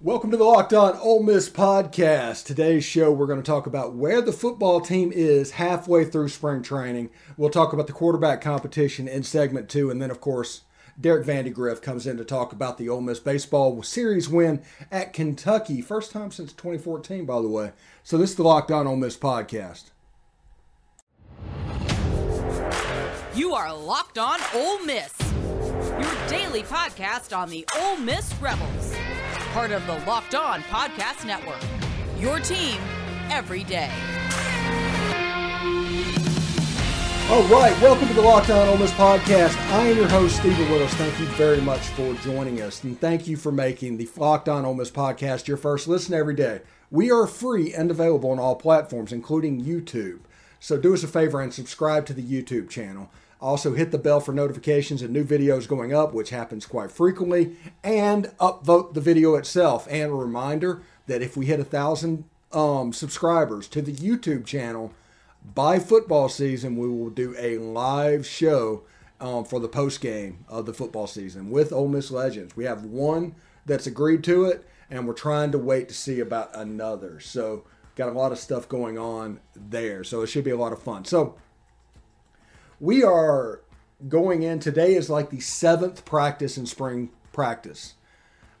Welcome to the Locked On Ole Miss podcast. Today's show, we're going to talk about where the football team is halfway through spring training. We'll talk about the quarterback competition in segment two, and then, of course, Derek Vandegrift comes in to talk about the Ole Miss baseball series win at Kentucky, first time since 2014, by the way. So this is the Locked On Ole Miss podcast. You are Locked On Ole Miss, your daily podcast on the Ole Miss Rebels part of the Locked On Podcast Network. Your team every day. All right, welcome to the Locked On Ole Miss podcast. I am your host, Stephen Willis. Thank you very much for joining us, and thank you for making the Locked On Ole Miss podcast your first listen every day. We are free and available on all platforms, including YouTube. So do us a favor and subscribe to the YouTube channel. Also, hit the bell for notifications and new videos going up, which happens quite frequently, and upvote the video itself. And a reminder that if we hit a thousand um, subscribers to the YouTube channel by football season, we will do a live show um, for the post game of the football season with Ole Miss Legends. We have one that's agreed to it, and we're trying to wait to see about another. So, got a lot of stuff going on there. So, it should be a lot of fun. So, we are going in today is like the seventh practice in spring practice.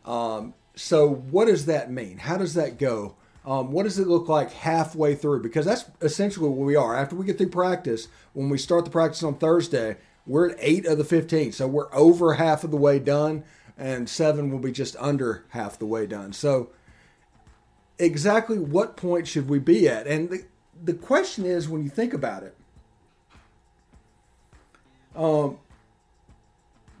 Um, so what does that mean? How does that go? Um, what does it look like halfway through? Because that's essentially where we are. After we get through practice, when we start the practice on Thursday, we're at eight of the 15. So we're over half of the way done, and seven will be just under half the way done. So exactly what point should we be at? And the, the question is when you think about it, um,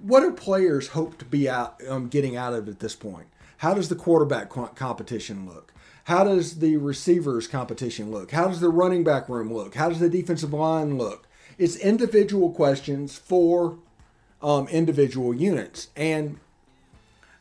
what do players hope to be out um, getting out of at this point? How does the quarterback competition look? How does the receivers competition look? How does the running back room look? How does the defensive line look? It's individual questions for um, individual units. And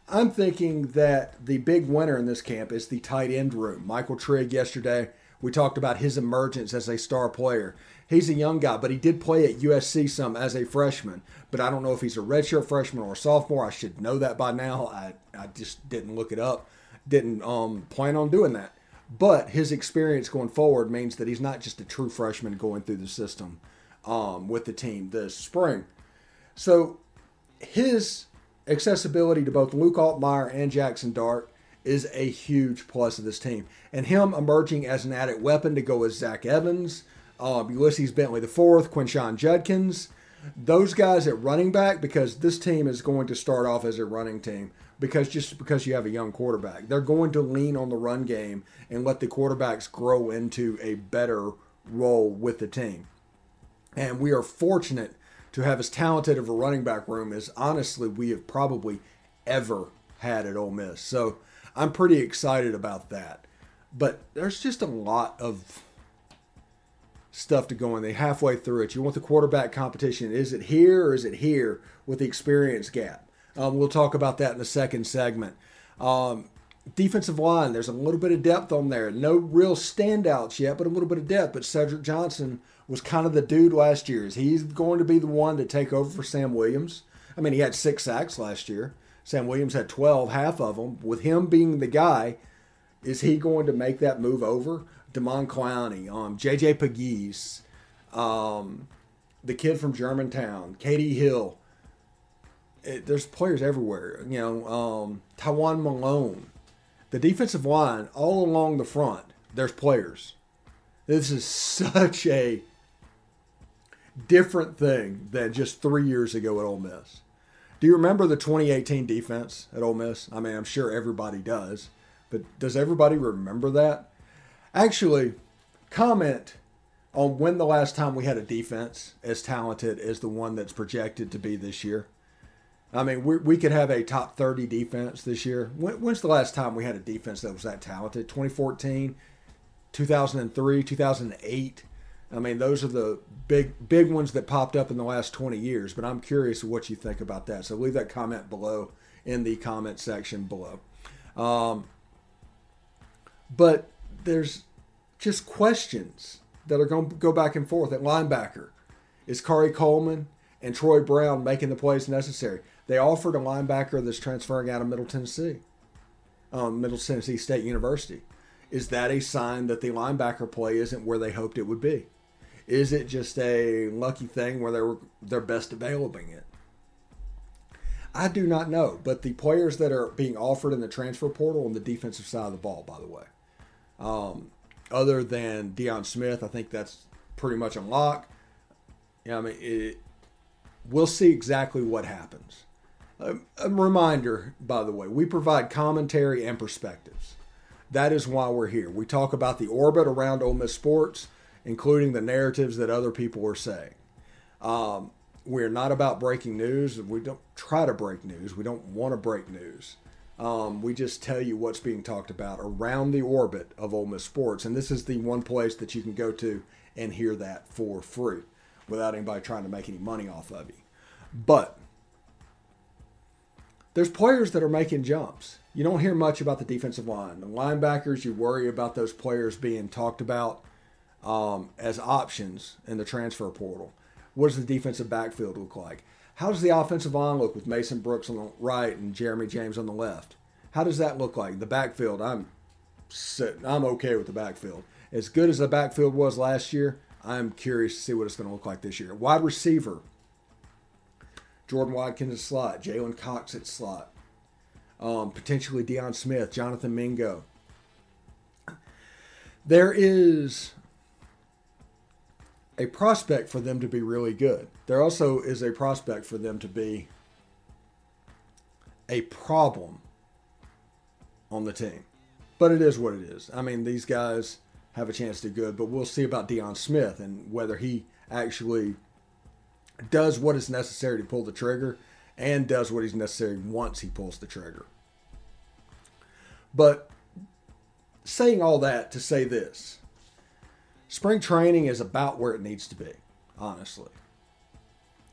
I'm thinking that the big winner in this camp is the tight end room. Michael Trigg yesterday, we talked about his emergence as a star player. He's a young guy, but he did play at USC some as a freshman. But I don't know if he's a redshirt freshman or a sophomore. I should know that by now. I, I just didn't look it up. Didn't um, plan on doing that. But his experience going forward means that he's not just a true freshman going through the system um, with the team this spring. So his accessibility to both Luke Altmyer and Jaxson Dart is a huge plus of this team. And him emerging as an added weapon to go with Zach Evans – um, Ulysses Bentley the fourth, Quinshon Judkins, those guys at running back because this team is going to start off as a running team because just because you have a young quarterback, they're going to lean on the run game and let the quarterbacks grow into a better role with the team. And we are fortunate to have as talented of a running back room as honestly we have probably ever had at Ole Miss. So I'm pretty excited about that. But there's just a lot of stuff to go in. They halfway through it. You want the quarterback competition. Is it here or is it here with the experience gap? Um, we'll talk about that in the second segment. Um, defensive line, there's a little bit of depth on there. No real standouts yet, but a little bit of depth. But Cedric Johnson was kind of the dude last year. He's going to be the one to take over for Sam Williams. I mean, he had six sacks last year. Sam Williams had 12, half of them. With him being the guy, is he going to make that move over? Damon Clowney, um, JJ Pegues, um, the kid from Germantown, KD Hill. It, there's players everywhere. You know, um, Tywone Malone. The defensive line, all along the front, there's players. This is such a different thing than just three years ago at Ole Miss. Do you remember the 2018 defense at Ole Miss? I mean, I'm sure everybody does, but does everybody remember that? Actually, comment on when the last time we had a defense as talented as the one that's projected to be this year. I mean, we, we could have a top 30 defense this year. When, when's the last time we had a defense that was that talented? 2014, 2003, 2008. I mean, those are the big big ones that popped up in the last 20 years. But I'm curious what you think about that. So leave that comment below in the comment section below. Um, but there's just questions that are going to go back and forth at linebacker. Is Khari Coleman and Troy Brown making the plays necessary? They offered a linebacker that's transferring out of Middle Tennessee. um, Middle Tennessee State University. Is that a sign that the linebacker play isn't where they hoped it would be? Is it just a lucky thing where they were their best developing it? I do not know, but the players that are being offered in the transfer portal on the defensive side of the ball, by the way, um, other than Deion Smith, I think that's pretty much a lock. Yeah, I mean, it, we'll see exactly what happens. A, a reminder, by the way, we provide commentary and perspectives. That is why we're here. We talk about the orbit around Ole Miss sports, including the narratives that other people are saying. Um, we're not about breaking news. We don't try to break news. We don't want to break news. Um, we just tell you what's being talked about around the orbit of Ole Miss sports, and this is the one place that you can go to and hear that for free, without anybody trying to make any money off of you. But there's players that are making jumps. You don't hear much about the defensive line. The linebackers, you worry about those players being talked about um, as options in the transfer portal. What does the defensive backfield look like? How does the offensive line look with Mason Brooks on the right and Jeremy James on the left? How does that look like? The backfield, I'm sitting, I'm okay with the backfield. As good as the backfield was last year, I'm curious to see what it's going to look like this year. Wide receiver, Jordan Watkins at slot, Jalen Cox at slot, um, potentially Deion Smith, Jonathan Mingo. There is a prospect for them to be really good. There also is a prospect for them to be a problem on the team. But it is what it is. I mean, these guys have a chance to do good, but we'll see about Deion Smith and whether he actually does what is necessary to pull the trigger and does what is necessary once he pulls the trigger. But saying all that to say this spring training is about where it needs to be, honestly.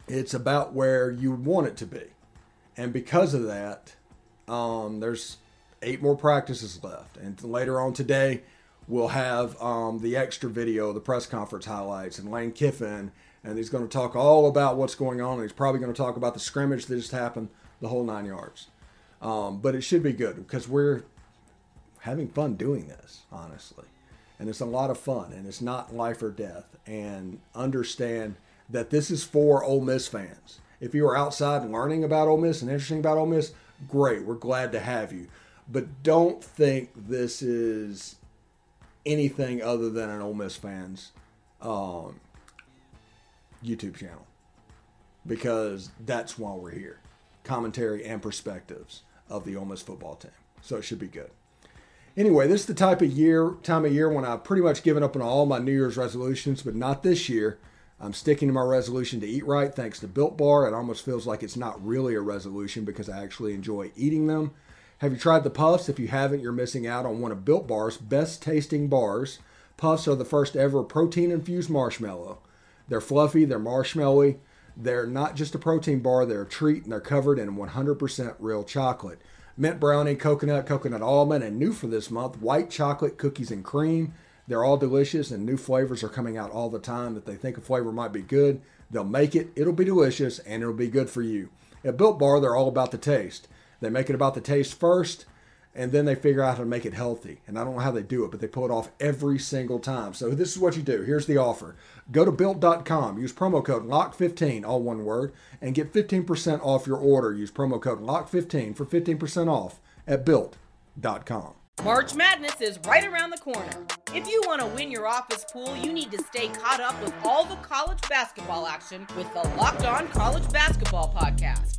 It's about where you want it to be. And because of that, um, there's eight more practices left. And later on today, we'll have um, the extra video, the press conference highlights, and Lane Kiffin. And he's going to talk all about what's going on. And he's probably going to talk about the scrimmage that just happened, the whole nine yards. Um, but it should be good because we're having fun doing this, honestly and it's a lot of fun and it's not life or death and understand that this is for Ole Miss fans. If you are outside learning about Ole Miss and interesting about Ole Miss, great. We're glad to have you. But don't think this is anything other than an Ole Miss fans um, YouTube channel because that's why we're here. Commentary and perspectives of the Ole Miss football team. So it should be good. Anyway, this is the type of year, time of year when I've pretty much given up on all my New Year's resolutions, but not this year. I'm sticking to my resolution to eat right thanks to Built Bar. It almost feels like it's not really a resolution because I actually enjoy eating them. Have you tried the Puffs? If you haven't, you're missing out on one of Built Bar's best tasting bars. Puffs are the first ever protein infused marshmallow. They're fluffy, they're marshmallowy. They're not just a protein bar, they're a treat and they're covered in 100% real chocolate mint brownie, coconut, coconut almond, and new for this month, white chocolate cookies and cream. They're all delicious, and new flavors are coming out all the time. If they think a flavor might be good, they'll make it. It'll be delicious, and it'll be good for you. At Built Bar, they're all about the taste. They make it about the taste first, and then they figure out how to make it healthy. And I don't know how they do it, but they pull it off every single time. So this is what you do. Here's the offer. Go to built.com, use promo code LOCK15, all one word, and get 15% off your order. Use promo code LOCK15 for 15% off at built.com. March Madness is right around the corner. If you want to win your office pool, you need to stay caught up with all the college basketball action with the Locked On College Basketball Podcast.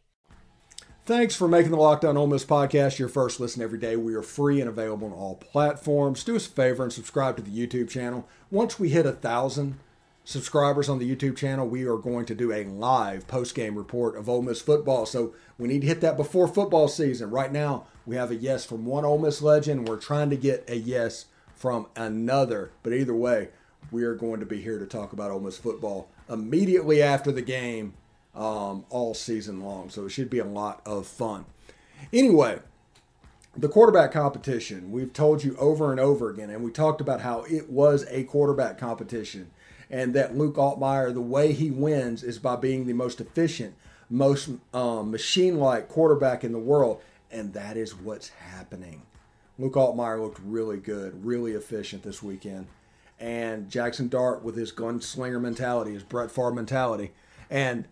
Thanks for making the Locked On Ole Miss podcast your first listen every day. We are free and available on all platforms. Do us a favor and subscribe to the YouTube channel. Once we hit a thousand subscribers on the YouTube channel, we are going to do a live post-game report of Ole Miss football. So we need to hit that before football season. Right now, we have a yes from one Ole Miss legend. We're trying to get a yes from another. But either way, we are going to be here to talk about Ole Miss football immediately after the game um, all season long. So it should be a lot of fun. Anyway, the quarterback competition, we've told you over and over again, and we talked about how it was a quarterback competition and that Luke Altmyer, the way he wins is by being the most efficient, most um, machine like quarterback in the world. And that is what's happening. Luke Altmyer looked really good, really efficient this weekend. And Jaxson Dart with his gunslinger mentality, his Brett Favre mentality. And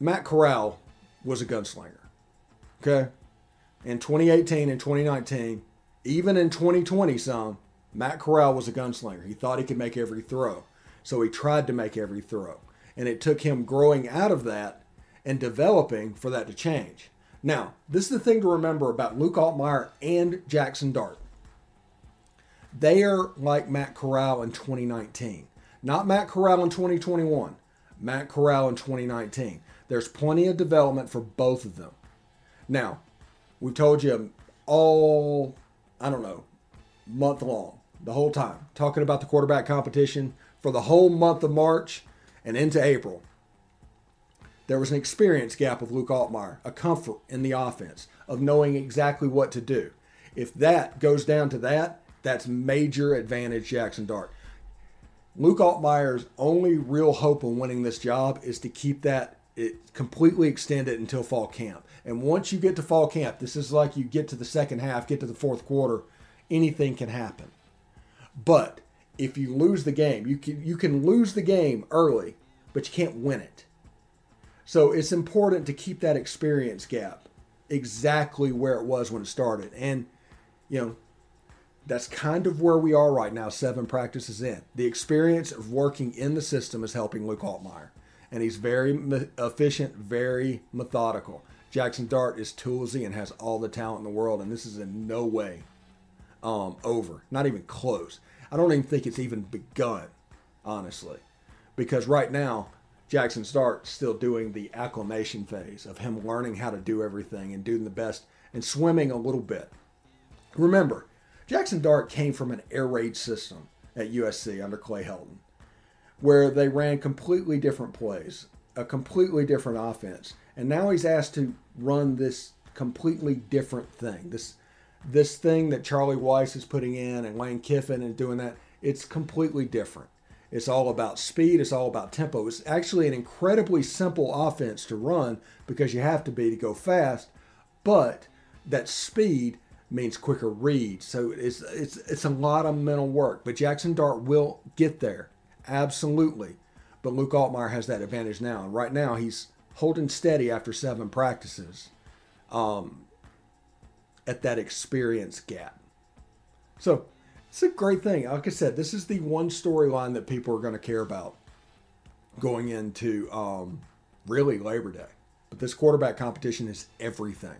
Matt Corral was a gunslinger. Okay? In 2018 and 2019, even in 2020 some, Matt Corral was a gunslinger. He thought he could make every throw. So he tried to make every throw. And it took him growing out of that and developing for that to change. Now, this is the thing to remember about Luke Altmyer and Jaxson Dart. They are like Matt Corral in 2019. Not Matt Corral in 2021. Matt Corral in 2019. There's plenty of development for both of them. Now, we've told you all, I don't know, month long, the whole time, talking about the quarterback competition for the whole month of March and into April. There was an experience gap with Luke Altmyer, a comfort in the offense of knowing exactly what to do. If that goes down to that, that's major advantage Jaxson Dart. Luke Altmyer's only real hope of winning this job is to keep that it completely extended until fall camp. And once you get to fall camp, this is like you get to the second half, get to the fourth quarter, anything can happen. But if you lose the game, you can you can lose the game early, but you can't win it. So it's important to keep that experience gap exactly where it was when it started. And you know, that's kind of where we are right now, seven practices in. The experience of working in the system is helping Luke Altmyer. And he's very efficient, very methodical. Jaxson Dart is toolsy and has all the talent in the world, and this is in no way um, over. Not even close. I don't even think it's even begun, honestly, because right now Jaxson Dart's still doing the acclimation phase of him learning how to do everything and doing the best and swimming a little bit. Remember, Jaxson Dart came from an air raid system at USC under Clay Helton, where they ran completely different plays, a completely different offense, and now he's asked to run this completely different thing. This this thing that Charlie Weis is putting in and Lane Kiffin and doing that, it's completely different. It's all about speed, it's all about tempo. It's actually an incredibly simple offense to run because you have to be to go fast, but that speed means quicker reads. So it's it's it's a lot of mental work, but Jaxson Dart will get there. Absolutely. But Luke Altmyer has that advantage now. And right now he's holding steady after seven practices. Um, at that experience gap. So it's a great thing. Like I said, this is the one storyline that people are going to care about going into um, really Labor Day. But this quarterback competition is everything.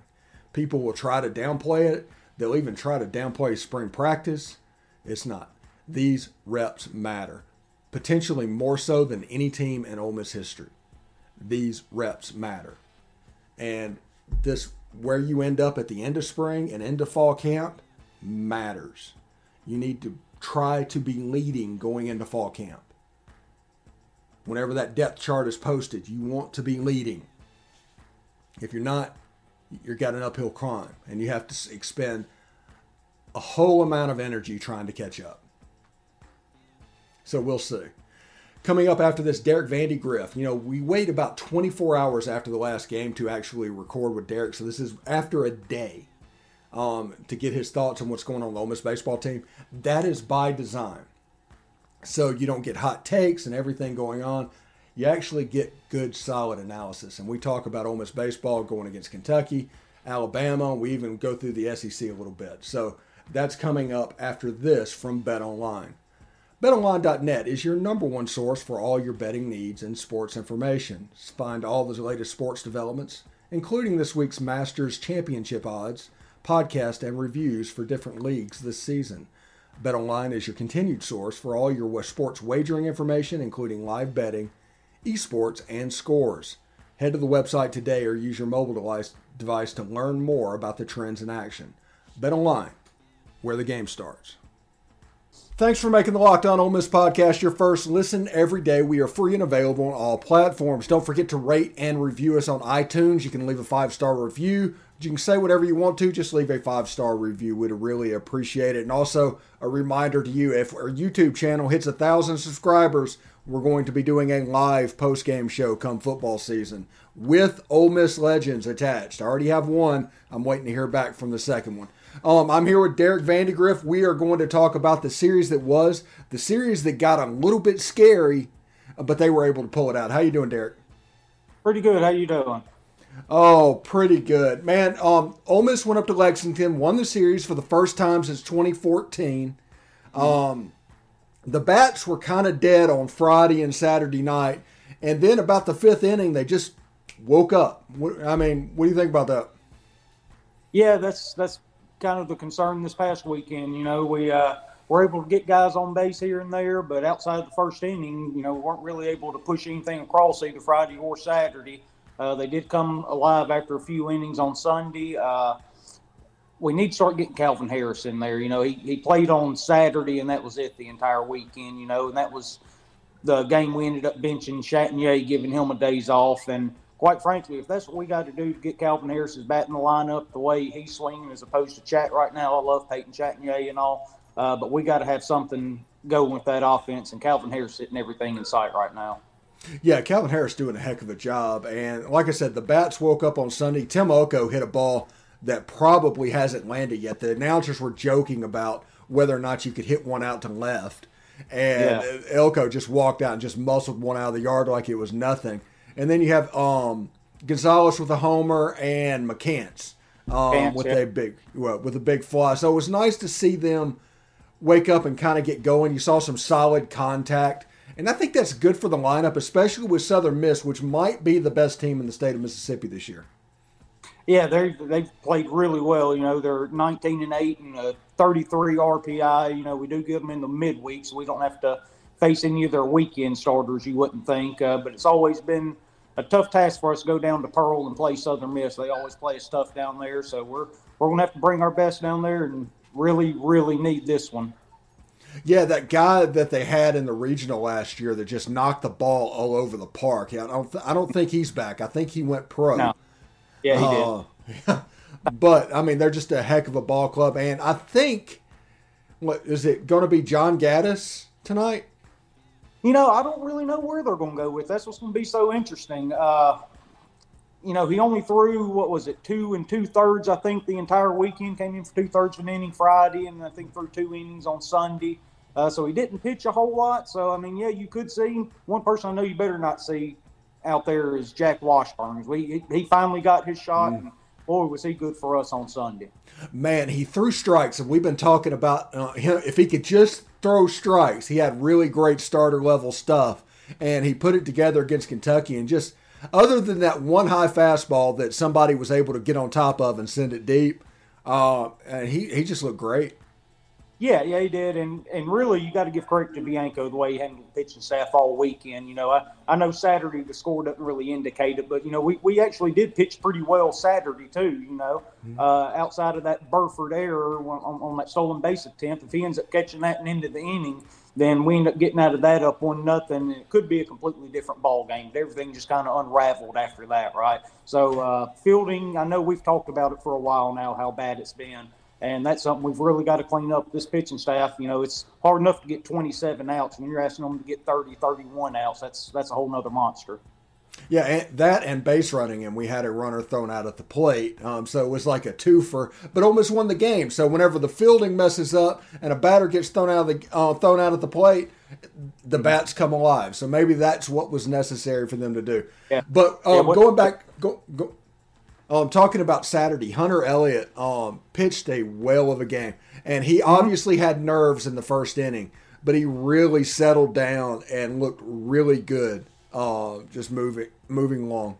People will try to downplay it. They'll even try to downplay spring practice. It's not. These reps matter, potentially more so than any team in Ole Miss history. These reps matter. And this where you end up at the end of spring and into fall camp matters. You need to try to be leading going into fall camp. Whenever that depth chart is posted, you want to be leading. If you're not, you've got an uphill climb and you have to expend a whole amount of energy trying to catch up. So we'll see. Coming up after this, Derek Vandegrift. You know, we wait about 24 hours after the last game to actually record with Derek. So this is after a day um, to get his thoughts on what's going on with the Ole Miss baseball team. That is by design. So you don't get hot takes and everything going on. You actually get good, solid analysis. And we talk about Ole Miss baseball going against Kentucky, Alabama. We even go through the SEC a little bit. So that's coming up after this from Bet Online. BetOnline.net is your number one source for all your betting needs and sports information. Find all the latest sports developments, including this week's Masters Championship odds, podcast, and reviews for different leagues this season. BetOnline is your continued source for all your sports wagering information, including live betting, esports, and scores. Head to the website today or use your mobile device, device to learn more about the trends in action. BetOnline, where the game starts. Thanks for making the Locked On Ole Miss podcast your first listen every day. We are free and available on all platforms. Don't forget to rate and review us on iTunes. You can leave a five star review. You can say whatever you want to, just leave a five star review. We'd really appreciate it. And also, a reminder to you if our YouTube channel hits a thousand subscribers, we're going to be doing a live post game show come football season with Ole Miss legends attached. I already have one. I'm waiting to hear back from the second one. Um, I'm here with Derek Vandegrift. We are going to talk about the series that was, the series that got a little bit scary, but they were able to pull it out. How you doing, Derek? Pretty good. How you doing? Oh, pretty good, man. Um, Ole Miss went up to Lexington, won the series for the first time since 2014. Um, the bats were kind of dead on Friday and Saturday night, and then about the fifth inning, they just woke up. I mean, what do you think about that? Yeah, that's that's kind of the concern this past weekend. You know, we uh, were able to get guys on base here and there, but outside of the first inning, you know, we weren't really able to push anything across either Friday or Saturday. Uh, they did come alive after a few innings on Sunday. Uh, we need to start getting Calvin Harris in there. You know, he, he played on Saturday, and that was it the entire weekend, you know, and that was the game we ended up benching Chatagnier, giving him a days off. And quite frankly, if that's what we got to do to get Calvin Harris's bat in the lineup the way he's swinging as opposed to Chat right now, I love Peyton Chatagnier and all, uh, but we got to have something going with that offense, and Calvin Harris hitting everything in sight right now. Yeah, Calvin Harris doing a heck of a job. And like I said, the bats woke up on Sunday. Tim Elko hit a ball that probably hasn't landed yet. The announcers were joking about whether or not you could hit one out to left. And yeah. Elko just walked out and just muscled one out of the yard like it was nothing. And then you have um, Gonzalez with a homer and McCants um, with yeah. a big well, with a big fly. So it was nice to see them wake up and kind of get going. You saw some solid contact. And I think that's good for the lineup, especially with Southern Miss, which might be the best team in the state of Mississippi this year. Yeah, they they've played really well. You know, they're 19 and eight and a 33 RPI. You know, we do give them in the midweek, so we don't have to face any of their weekend starters. You wouldn't think, uh, but it's always been a tough task for us to go down to Pearl and play Southern Miss. They always play us tough down there, so we're we're gonna have to bring our best down there and really really need this one. Yeah, that guy that they had in the regional last year that just knocked the ball all over the park. Yeah, I don't th- I don't think he's back. I think he went pro. No. Yeah, he uh, did. but I mean, they're just a heck of a ball club, and I think what is it going to be? John Gaddis tonight? You know, I don't really know where they're going to go with. That's what's going to be so interesting. Uh, you know, he only threw what was it, two and two thirds, I think, the entire weekend. Came in for two thirds of an inning Friday, and I think threw two innings on Sunday. Uh, so he didn't pitch a whole lot. So I mean, yeah, you could see him. one person I know you better not see out there is Jack Washburn. We he finally got his shot, mm. and boy, was he good for us on Sunday. Man, he threw strikes, and we've been talking about uh. If he could just throw strikes. He had really great starter level stuff, and he put it together against Kentucky. And just other than that one high fastball that somebody was able to get on top of and send it deep, uh, and he he just looked great. Yeah, yeah, he did, and and really, you got to give credit to Bianco the way he handled the pitching staff all weekend. You know, I, I know Saturday the score doesn't really indicate it, but you know, we, we actually did pitch pretty well Saturday too. You know, mm-hmm. uh, outside of that Burford error on, on, that stolen base attempt, if he ends up catching that and into the inning, then we end up getting out of that up one nothing. It could be a completely different ball game. Everything just kind of unraveled after that, right? So uh, fielding, I know we've talked about it for a while now, how bad it's been and that's something we've really got to clean up this pitching staff. You know, it's hard enough to get 27 outs when you're asking them to get 30, 31 outs. That's that's a whole nother monster. Yeah, and that and base running, and we had a runner thrown out at the plate. Um, so it was like a two for, but almost won the game. So whenever the fielding messes up and a batter gets thrown out of the uh, thrown out at the plate, the mm-hmm. bats come alive. So maybe that's what was necessary for them to do. Yeah. But um, yeah, what, going back, go, go um, talking about Saturday, Hunter Elliott um, pitched a whale of a game, and he mm-hmm. obviously had nerves in the first inning, but he really settled down and looked really good, uh, just moving moving along.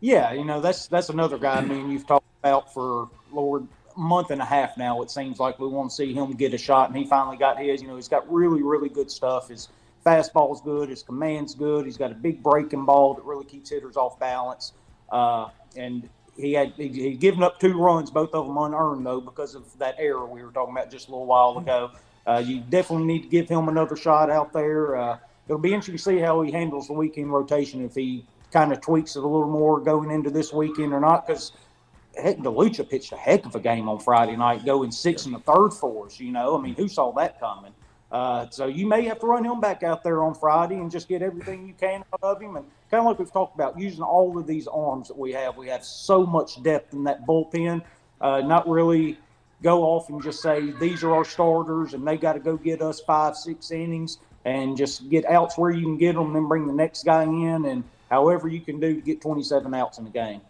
Yeah, you know that's that's another guy. I mean, you've talked about for Lord a month and a half now. It seems like we want to see him get a shot, and he finally got his. You know, he's got really really good stuff. His fastball's good. His command's good. He's got a big breaking ball that really keeps hitters off balance. Uh, and he had he, given up two runs, both of them unearned though, because of that error we were talking about just a little while ago. Uh, you definitely need to give him another shot out there. Uh, it'll be interesting to see how he handles the weekend rotation if he kind of tweaks it a little more going into this weekend or not. Because heck, DeLucia pitched a heck of a game on Friday night, going six in the third for us. You know, I mean, who saw that coming? Uh, so you may have to run him back out there on Friday and just get everything you can out of him. And kind of like we've talked about, using all of these arms that we have. We have so much depth in that bullpen. Uh, not really go off and just say these are our starters and they got to go get us five, six innings and just get outs where you can get them, then bring the next guy in and however you can do to get 27 outs in the game.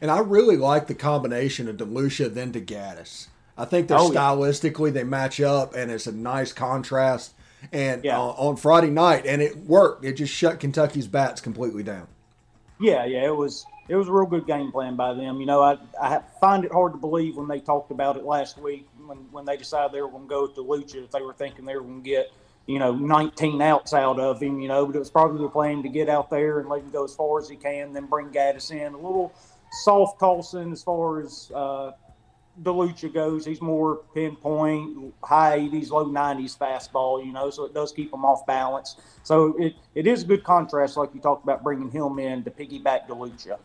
And I really like the combination of DeLucia then to Gaddis. I think they're Oh, yeah. stylistically they match up, and it's a nice contrast. And Yeah. uh, on Friday night, and it worked. It just shut Kentucky's bats completely down. Yeah, yeah, it was it was a real good game plan by them. You know, I I find it hard to believe when they talked about it last week when when they decided they were going to go to Lucha if they were thinking they were going to get you know 19 outs out of him. You know, but it was probably the plan to get out there and let him go as far as he can, then bring Gaddis in a little soft tossing as far as. Uh, DeLucia goes, he's more pinpoint, high 80s, low 90s fastball, you know, so it does keep him off balance. So it, it is a good contrast, like you talked about bringing him in to piggyback DeLucia.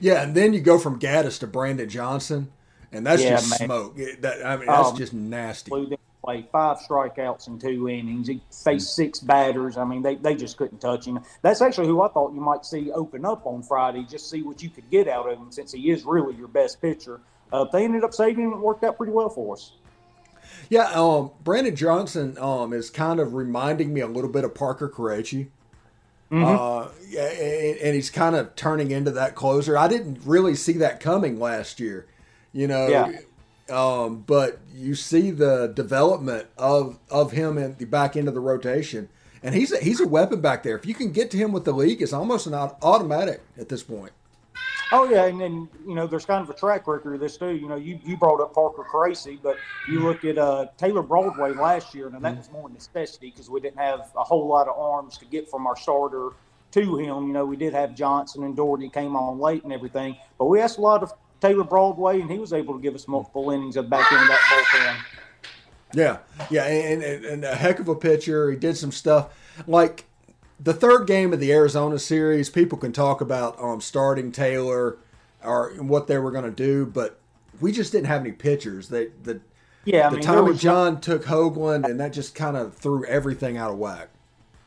Yeah, and then you go from Gaddis to Brandon Johnson, and that's Yeah, just man. smoke. It- that, I mean, that's Um, just nasty. Away, five strikeouts in two innings. He faced six batters. I mean, they, they just couldn't touch him. That's actually who I thought you might see open up on Friday, just see what you could get out of him since he is really your best pitcher. Uh, they ended up saving him. It worked out pretty well for us. Yeah, um, Brandon Johnson um, is kind of reminding me a little bit of Parker Caracci. Mm-hmm. Uh, yeah, and, and he's kind of turning into that closer. I didn't really see that coming last year, you know. Yeah. Um, but you see the development of of him in the back end of the rotation, and he's a, he's a weapon back there. If you can get to him with the league, it's almost an automatic at this point. Oh yeah, and then you know there's kind of a track record of this too. You know, you, you brought up Parker Caracci, but you look at uh, Taylor Broadway last year, and that was more necessity because we didn't have a whole lot of arms to get from our starter to him. You know, we did have Johnson and Doherty came on late and everything, but we asked a lot of Taylor Broadway, and he was able to give us multiple innings at the back end of that bullpen. Yeah, yeah, and, and, and a heck of a pitcher. He did some stuff like the third game of the Arizona series. People can talk about um, starting Taylor or what they were going to do, but we just didn't have any pitchers. They the Yeah, I mean, Tommy was- John took Hoglund, and that just kind of threw everything out of whack.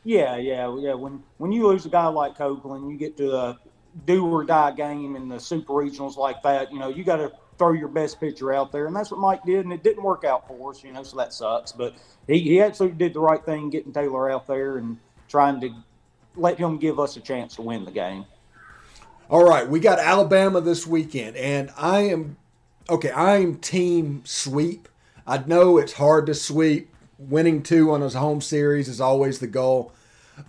Yeah, yeah, yeah. When when you lose a guy like Copeland, you get to a do or die game in the super regionals like that. You know, you got to throw your best pitcher out there, and that's what Mike did, and it didn't work out for us. You know, so that sucks. But he he absolutely did the right thing, getting Taylor out there and trying to let him give us a chance to win the game. All right, we got Alabama this weekend, and I am okay. I am team sweep. I know it's hard to sweep. Winning two on his home series is always the goal,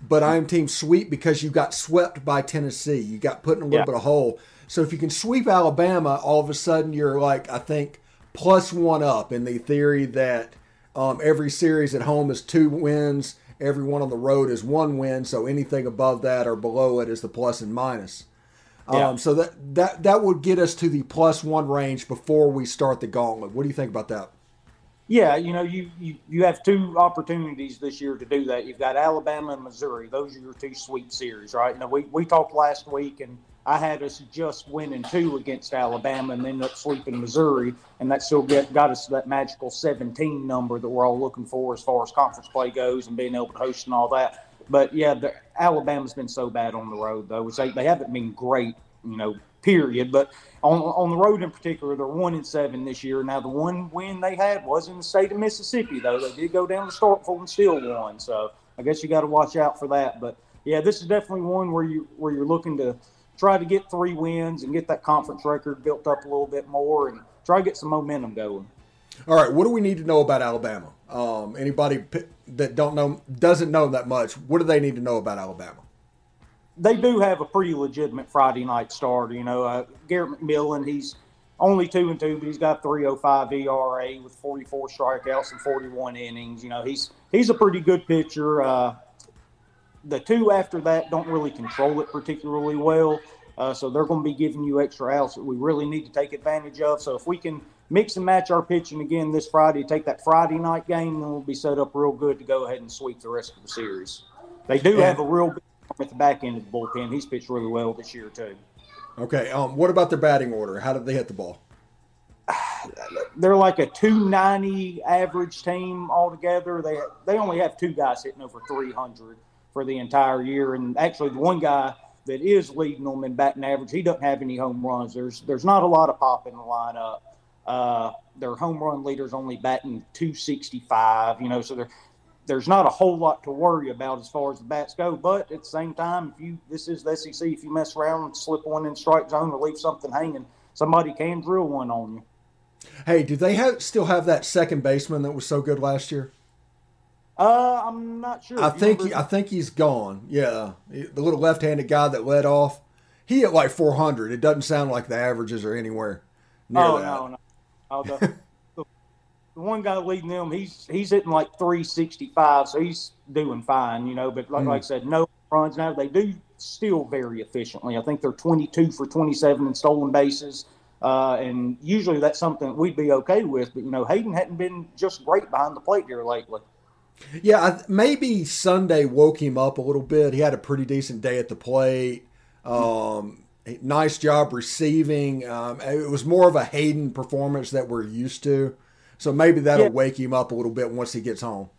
but I am team sweep because you got swept by Tennessee. You got put in a little Yeah. bit of hole. So if you can sweep Alabama, all of a sudden you're like I think plus one up in the theory that um, every series at home is two wins, every one on the road is one win. So anything above that or below it is the plus and minus. Yeah. Um, so that that that would get us to the plus one range before we start the gauntlet. What do you think about that? Yeah, you know, you, you, you have two opportunities this year to do that. You've got Alabama and Missouri. Those are your two sweet series, right? Now, we, we talked last week, and I had us just winning two against Alabama and ended up sweeping Missouri, and that still get, got us to that magical 17 number that we're all looking for as far as conference play goes and being able to host and all that. But, yeah, the, Alabama's been so bad on the road, though. They, they haven't been great, you know, period. But on on the road in particular, they're one and seven this year. Now the one win they had was in the state of Mississippi, though. They did go down to Starkville and still won. So I guess you got to watch out for that. But yeah, this is definitely one where you where you're looking to try to get three wins and get that conference record built up a little bit more and try to get some momentum going. All right, what do we need to know about Alabama? Um, anybody that don't know doesn't know that much. What do they need to know about Alabama? they do have a pretty legitimate Friday night starter. You know, uh, Garrett McMillan, he's only two and two, but he's got 3.05 ERA with 44 strikeouts and 41 innings. You know, he's he's a pretty good pitcher. Uh, the two after that don't really control it particularly well. Uh, so they're going to be giving you extra outs that we really need to take advantage of. So if we can mix and match our pitching again this Friday, take that Friday night game, then we'll be set up real good to go ahead and sweep the rest of the series. They do Yeah. have a real big arm at the back end of the bullpen. He's pitched really well this year too. Okay. Um, what about their batting order? How did they hit the ball? They're like a 290 average team altogether. They they only have two guys hitting over 300 for the entire year, and actually the one guy that is leading them in batting average, he doesn't have any home runs. There's there's not a lot of pop in the lineup. Uh, their home run leader's only batting 265. You know, so there there's not a whole lot to worry about as far as the bats go. But at the same time, if you this is the SEC, if you mess around and slip one in strike zone or leave something hanging, somebody can drill one on you. Hey, do they have still have that second baseman that was so good last year? Uh, I'm not sure. I you think he, I think he's gone. Yeah, the little left-handed guy that led off, he hit like 400. It doesn't sound like the averages are anywhere near oh that. no, no. Oh, the, the, the one guy leading them, he's he's hitting like 365, so he's doing fine, you know. But like, Mm. like I said, no runs. Now they do still very efficiently. I think they're 22 for 27 in stolen bases. Uh, and usually that's something we'd be okay with, but you know Hayden hadn't been just great behind the plate here lately. Yeah, I, maybe Sunday woke him up a little bit. He had a pretty decent day at the plate. Um, nice job receiving. Um, it was more of a Hayden performance that we're used to. So maybe that'll Yeah. wake him up a little bit once he gets home.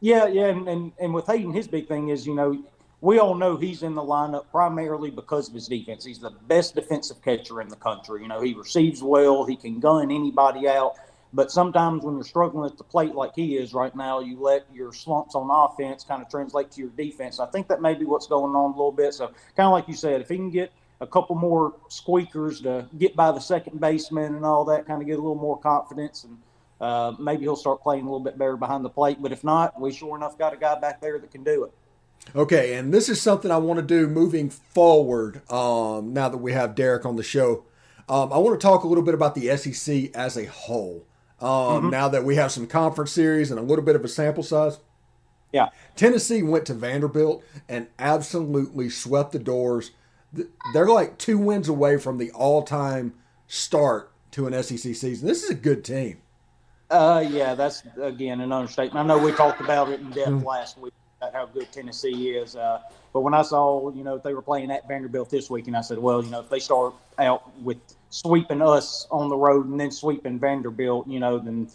Yeah, yeah, and, and, and with Hayden, his big thing is, you know, we all know he's in the lineup primarily because of his defense. He's the best defensive catcher in the country. You know, he receives well, he can gun anybody out. But sometimes when you're struggling at the plate like he is right now, you let your slumps on offense kind of translate to your defense. I think that may be what's going on a little bit. So, kind of like you said, if he can get a couple more squeakers to get by the second baseman and all that, kind of get a little more confidence and uh, maybe he'll start playing a little bit better behind the plate. But if not, we sure enough got a guy back there that can do it. Okay, and this is something I want to do moving forward. Um, now that we have Derek on the show, um, I want to talk a little bit about the SEC as a whole. Um, Now that we have some conference series and a little bit of a sample size, Yeah. Tennessee went to Vanderbilt and absolutely swept the doors. They're like two wins away from the all-time start to an SEC season. This is a good team. Uh, yeah, that's again an understatement. I know we talked about it in depth last week about how good Tennessee is. Uh, but when I saw, you know, they were playing at Vanderbilt this week, and I said, well, you know, if they start out with sweeping us on the road and then sweeping Vanderbilt, you know, then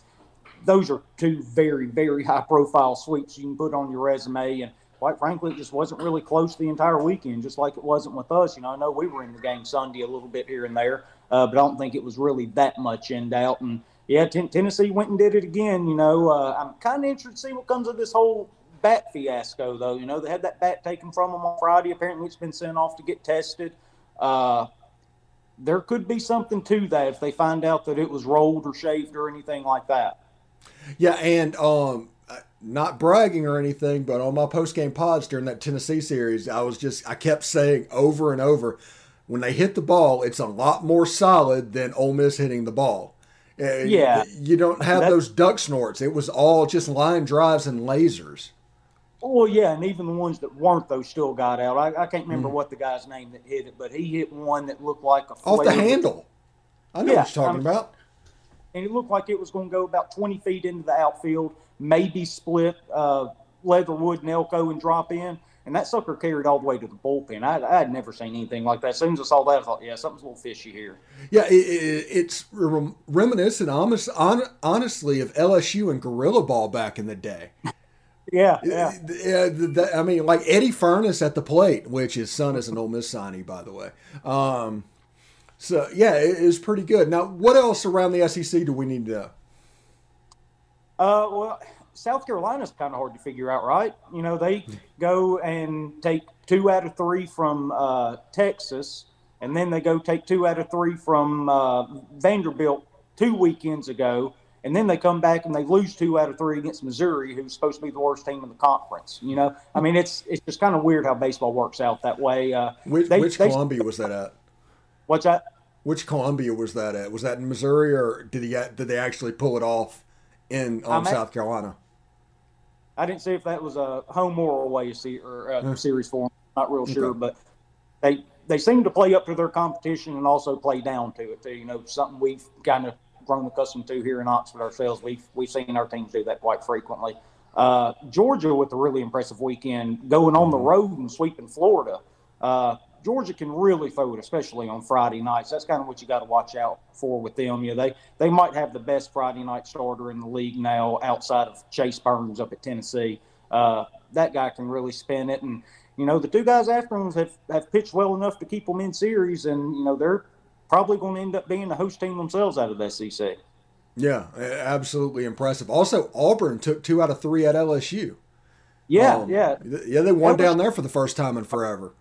those are two very, very high profile sweeps you can put on your resume. And quite frankly, it just wasn't really close the entire weekend, just like it wasn't with us. You know, I know we were in the game Sunday a little bit here and there, uh, but I don't think it was really that much in doubt. And yeah, ten- Tennessee went and did it again. You know, uh, I'm kind of interested to see what comes of this whole bat fiasco, though. You know, they had that bat taken from them on Friday. Apparently, it's been sent off to get tested. Uh, there could be something to that if they find out that it was rolled or shaved or anything like that. Yeah, and um, not bragging or anything, but on my post game pods during that Tennessee series, I was just I kept saying over and over, when they hit the ball, it's a lot more solid than Ole Miss hitting the ball. Yeah. you don't have That- those duck snorts. It was all just line drives and lasers. Well, yeah, and even the ones that weren't, those still got out. I, I can't remember what the guy's name that hit it, but he hit one that looked like a Mm. Off the handle. I know Yeah, what you're talking um, about. and it looked like it was going to go about 20 feet into the outfield, maybe split uh, Leatherwood and Elko and drop in. And that sucker carried all the way to the bullpen. I, I had never seen anything like that. As soon as I saw that, I thought, yeah, something's a little fishy here. Yeah, it, it, it's rem- reminiscent, honest, hon, honestly, of LSU and Gorilla Ball back in the day. Yeah, yeah. Yeah, th- th- I mean, like Eddy Furniss at the plate, which his son is an Ole Miss signee, by the way. Um, so yeah, it is pretty good. Now, what else around the SEC do we need to know? Uh, well, South Carolina's kind of hard to figure out, right? You know, they go and take two out of three from uh, Texas, and then they go take two out of three from uh, Vanderbilt two weekends ago, and then they come back and they lose two out of three against Missouri, who's supposed to be the worst team in the conference. You know, I mean, it's it's just kind of weird how baseball works out that way. Uh, Which, they- which they- Columbia was that at? What's that? Which Columbia was that at? Was that in Missouri, or did he did they actually pull it off in um, at- South Carolina? I didn't see if that was a home or away se- or uh, series for them. Not real sure, Okay. but they they seem to play up to their competition and also play down to it too. You know, something we've kind of grown accustomed to here in Oxford ourselves. We've we've seen our teams do that quite frequently. Uh, Georgia with a really impressive weekend, going on the mm-hmm. road and sweeping Florida. Uh, Georgia can really throw it, especially on Friday nights. That's kind of what you got to watch out for with them. You know, they they might have the best Friday night starter in the league now, outside of Chase Burns up at Tennessee. Uh, that guy can really spin it, and you know the two guys after him have have pitched well enough to keep them in series, and you know they're probably going to end up being the host team themselves out of the SEC. Yeah, absolutely impressive. Also, Auburn took two out of three at LSU. Yeah, um, yeah, yeah. They won LSU, down there for the first time in forever.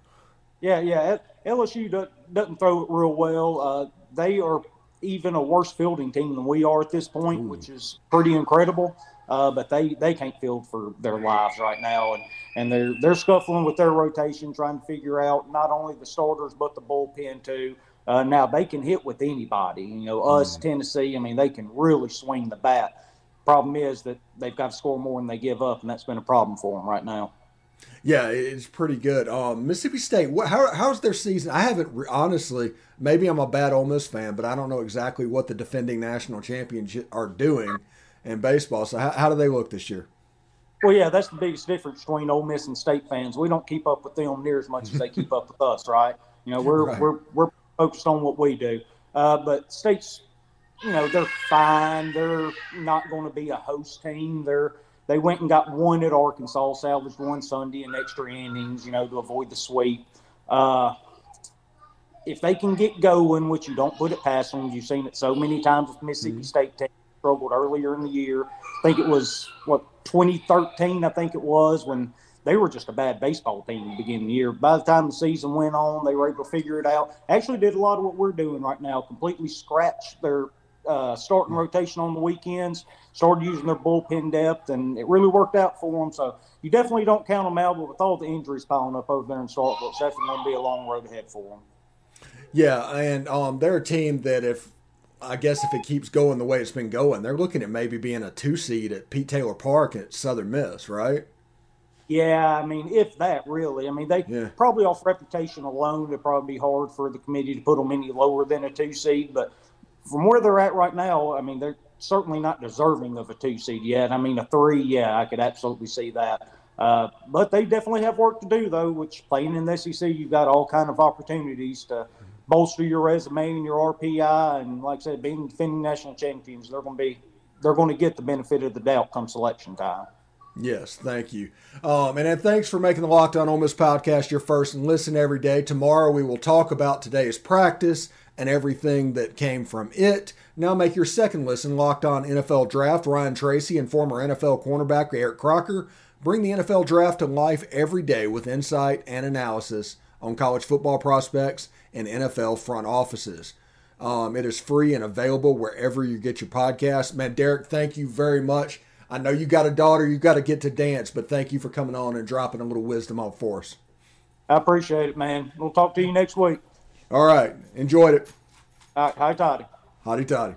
Yeah, yeah. LSU doesn't throw it real well. Uh, they are even a worse fielding team than we are at this point, Ooh. which is pretty incredible. Uh, but they, they can't field for their lives right now, and, and they're they're scuffling with their rotation, trying to figure out not only the starters but the bullpen too. Uh, now they can hit with anybody. You know, us, mm. Tennessee. I mean, they can really swing the bat. Problem is that they've got to score more than they give up, and that's been a problem for them right now. Yeah, it's pretty good. Um, Mississippi State, what, how, how's their season? I haven't honestly. Maybe I'm a bad Ole Miss fan, but I don't know exactly what the defending national champions are doing in baseball. So how, how do they look this year? Well, yeah, that's the biggest difference between Ole Miss and State fans. We don't keep up with them near as much as they keep up with us, right? You know, we're right. we're we're focused on what we do. Uh, but State's, you know, they're fine. They're not going to be a host team. They're they went and got one at Arkansas, salvaged one Sunday in extra innings, you know, to avoid the sweep. Uh, if they can get going, which you don't put it past them, you've seen it so many times with Mississippi mm-hmm. State team struggled earlier in the year. I think it was what 2013, I think it was when they were just a bad baseball team at the beginning of the year. By the time the season went on, they were able to figure it out. Actually, did a lot of what we're doing right now. Completely scratched their uh, starting rotation on the weekends. Started using their bullpen depth, and it really worked out for them. So you definitely don't count them out. But with all the injuries piling up over there in Starkville, it's definitely going to be a long road ahead for them. Yeah, and um, they're a team that if I guess if it keeps going the way it's been going, they're looking at maybe being a two seed at Pete Taylor Park at Southern Miss, right? Yeah, I mean, if that really, I mean, they yeah. probably off reputation alone, it'd probably be hard for the committee to put them any lower than a two seed. But from where they're at right now, I mean, they're certainly not deserving of a two seed yet. I mean, a three, yeah, I could absolutely see that. Uh, but they definitely have work to do, though. Which playing in the SEC, you've got all kind of opportunities to bolster your resume and your RPI, and like I said, being defending national champions, they're going to be they're going to get the benefit of the doubt come selection time. Yes, thank you. Um, and thanks for making the Locked On Ole Miss podcast your first and listen every day. Tomorrow we will talk about today's practice and everything that came from it. Now make your second listen Locked On NFL Draft. Ryan Tracy and former NFL cornerback Eric Crocker bring the NFL Draft to life every day with insight and analysis on college football prospects and NFL front offices. Um, it is free and available wherever you get your podcast. Man, Derek, thank you very much I know you got a daughter, you got to get to dance, but thank you for coming on and dropping a little wisdom on for us. I appreciate it, man. We'll talk to you next week. All right. Enjoyed it. All right. Hi, Toddy. Hotty Toddy.